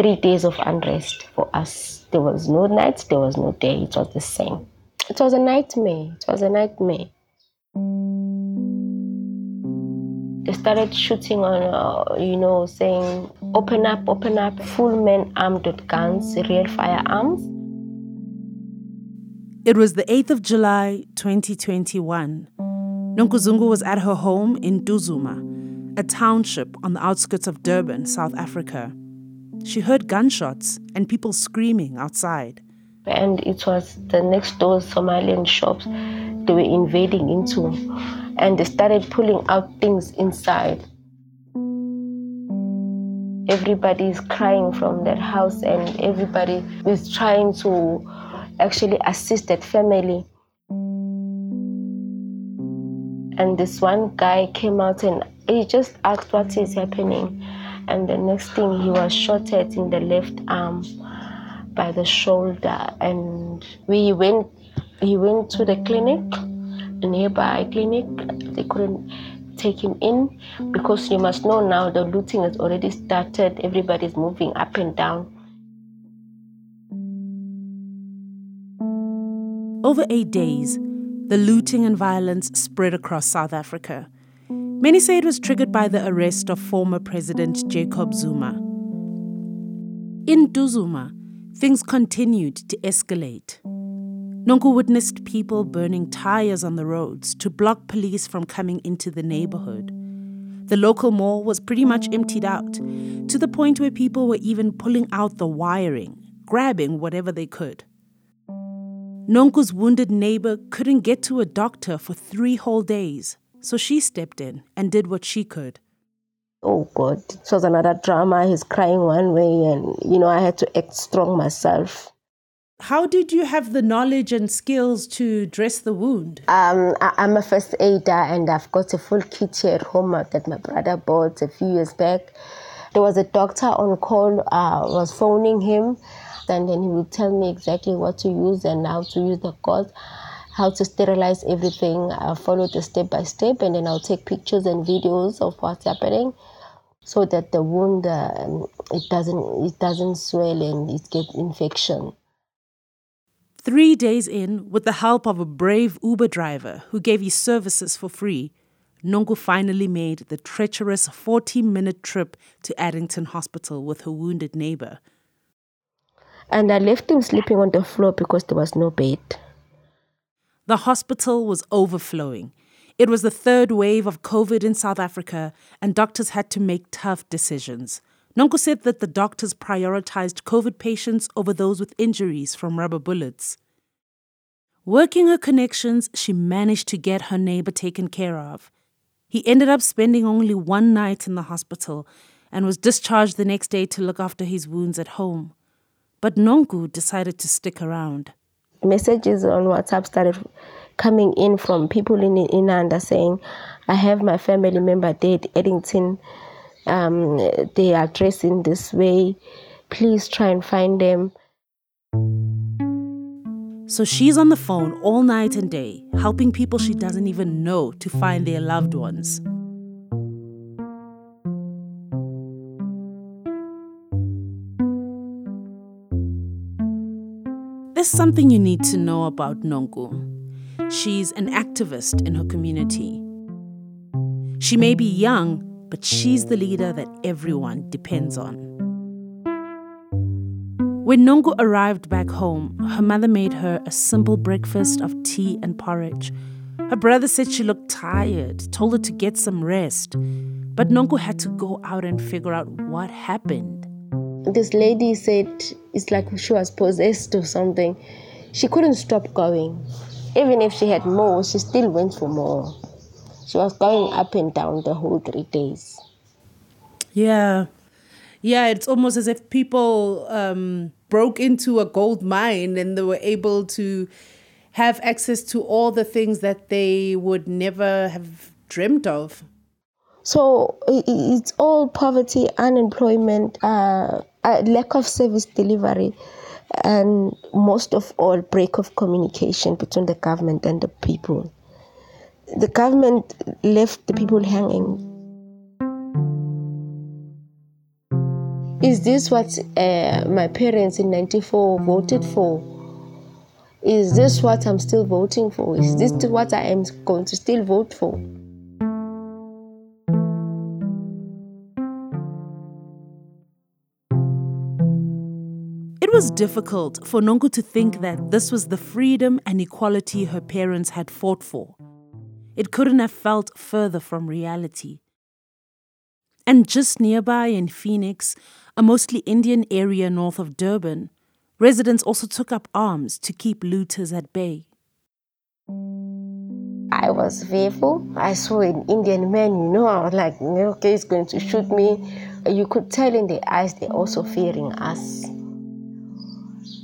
three days of unrest for us. There was no night, there was no day. It was the same. It was a nightmare. It was a nightmare. They started shooting on, uh, you know, saying, open up, open up, full men armed with guns, real firearms. It was the 8th of July, 2021. Nonku Zungu was at her home in Ntuzuma, a township on the outskirts of Durban, South Africa. She heard gunshots and people screaming outside. And it was the next door Somalian shops they were invading into, and they started pulling out things inside. Everybody is crying from that house, and everybody is trying to actually assist that family. And this one guy came out and he just asked what is happening. And the next thing he was shot at in the left arm by the shoulder. And we went he went to the clinic, a nearby clinic. They couldn't take him in because you must know now the looting has already started. Everybody's moving up and down. Over eight days, the looting and violence spread across South Africa. Many say it was triggered by the arrest of former President Jacob Zuma. In Ntuzuma, things continued to escalate. Nonku witnessed people burning tires on the roads to block police from coming into the neighborhood. The local mall was pretty much emptied out, to the point where people were even pulling out the wiring, grabbing whatever they could. Nonku's wounded neighbor couldn't get to a doctor for three whole days, so she stepped in and did what she could. Oh God, it was another drama. He's crying one way, and you know, I had to act strong myself. How did you have the knowledge and skills to dress the wound? Um, I, am a first aider, and I've got a full kit here at home that my brother bought a few years back. There was a doctor on call. I uh, was phoning him and then he would tell me exactly what to use and how to use the gauze, how to sterilize everything. I follow the step by step, and then I'll take pictures and videos of what's happening, so that the wound uh, it doesn't it doesn't swell and it gets infection. Three days in, with the help of a brave Uber driver who gave his services for free, Nonku finally made the treacherous 40 minute trip to Addington Hospital with her wounded neighbor. And I left him sleeping on the floor because there was no bed. The hospital was overflowing. It was the third wave of COVID in South Africa, and doctors had to make tough decisions. Nonku said that the doctors prioritized COVID patients over those with injuries from rubber bullets. Working her connections, she managed to get her neighbor taken care of. He ended up spending only one night in the hospital and was discharged the next day to look after his wounds at home. But Nonku decided to stick around. Messages on WhatsApp started coming in from people in Inanda saying, I have my family member dead, Addington. Um, they are dressed in this way. Please try and find them. So she's on the phone all night and day, helping people she doesn't even know to find their loved ones. There's something you need to know about Nonku. She's an activist in her community. She may be young, but she's the leader that everyone depends on. When Nonku arrived back home, her mother made her a simple breakfast of tea and porridge. Her brother said she looked tired, told her to get some rest. But Nonku had to go out and figure out what happened. This lady said it's like she was possessed or something. She couldn't stop going. Even if she had more, she still went for more. She was going up and down the whole three days. Yeah. Yeah, it's almost as if people um, broke into a gold mine and they were able to have access to all the things that they would never have dreamt of. So it's all poverty, unemployment, uh, lack of service delivery, and most of all, break of communication between the government and the people. The government left the people hanging. Is this what uh, my parents in 94 voted for? Is this what I'm still voting for? Is this what I am going to still vote for? Was difficult for Nonku to think that this was the freedom and equality her parents had fought for. It couldn't have felt further from reality. And just nearby in Phoenix, a mostly Indian area north of Durban, residents also took up arms to keep looters at bay. I was fearful. I saw an Indian man, you know, I was like, okay, he's going to shoot me. You could tell in their eyes they're also fearing us.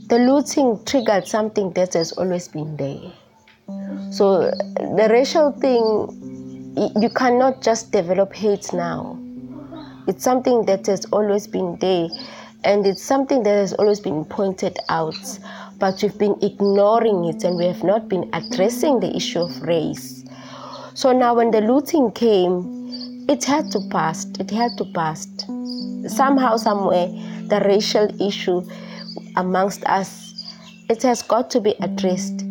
The looting triggered something that has always been there. So the racial thing, you cannot just develop hate now. It's something that has always been there, and it's something that has always been pointed out, but we've been ignoring it and we have not been addressing the issue of race. So now, when the looting came, it had to pass. It had to pass. Somehow, somewhere, the racial issue amongst us, it has got to be addressed.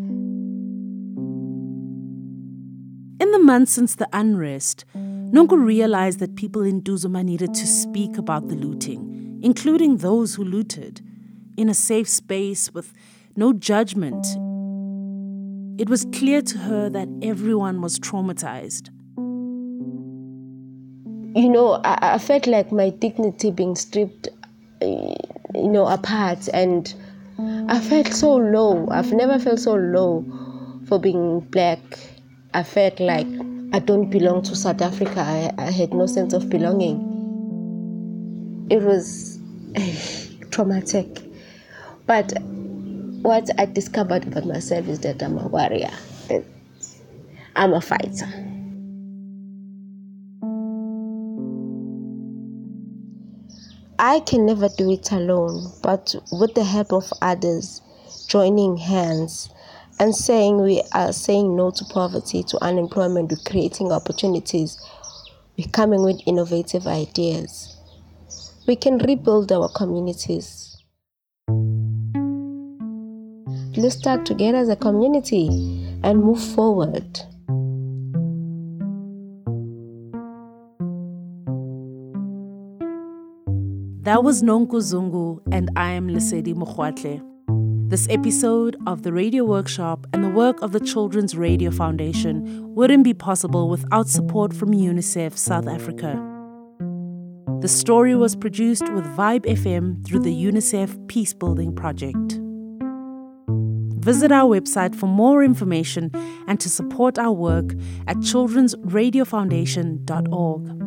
In the months since the unrest, Nonku realized that people in Ntuzuma needed to speak about the looting, including those who looted, in a safe space with no judgment. It was clear to her that everyone was traumatized. You know, I, I felt like my dignity being stripped, eh, you know, apart, and I felt so low. I've never felt so low for being black I felt like I don't belong to South Africa. I, I had no sense of belonging. It was traumatic. But what I discovered about myself is that I'm a warrior, I'm a fighter. I can never do it alone, but with the help of others, joining hands, and saying we are saying no to poverty, to unemployment, we're creating opportunities, we're coming with innovative ideas. We can rebuild our communities. Let's start together as a community and move forward. That was Nonku Zungu, and I am Lesedi Mokwatle. This episode of the Radio Workshop and the work of the Children's Radio Foundation wouldn't be possible without support from UNICEF South Africa. The story was produced with Vibe FM through the UNICEF Peacebuilding Project. Visit our website for more information and to support our work at childrensradiofoundation.org.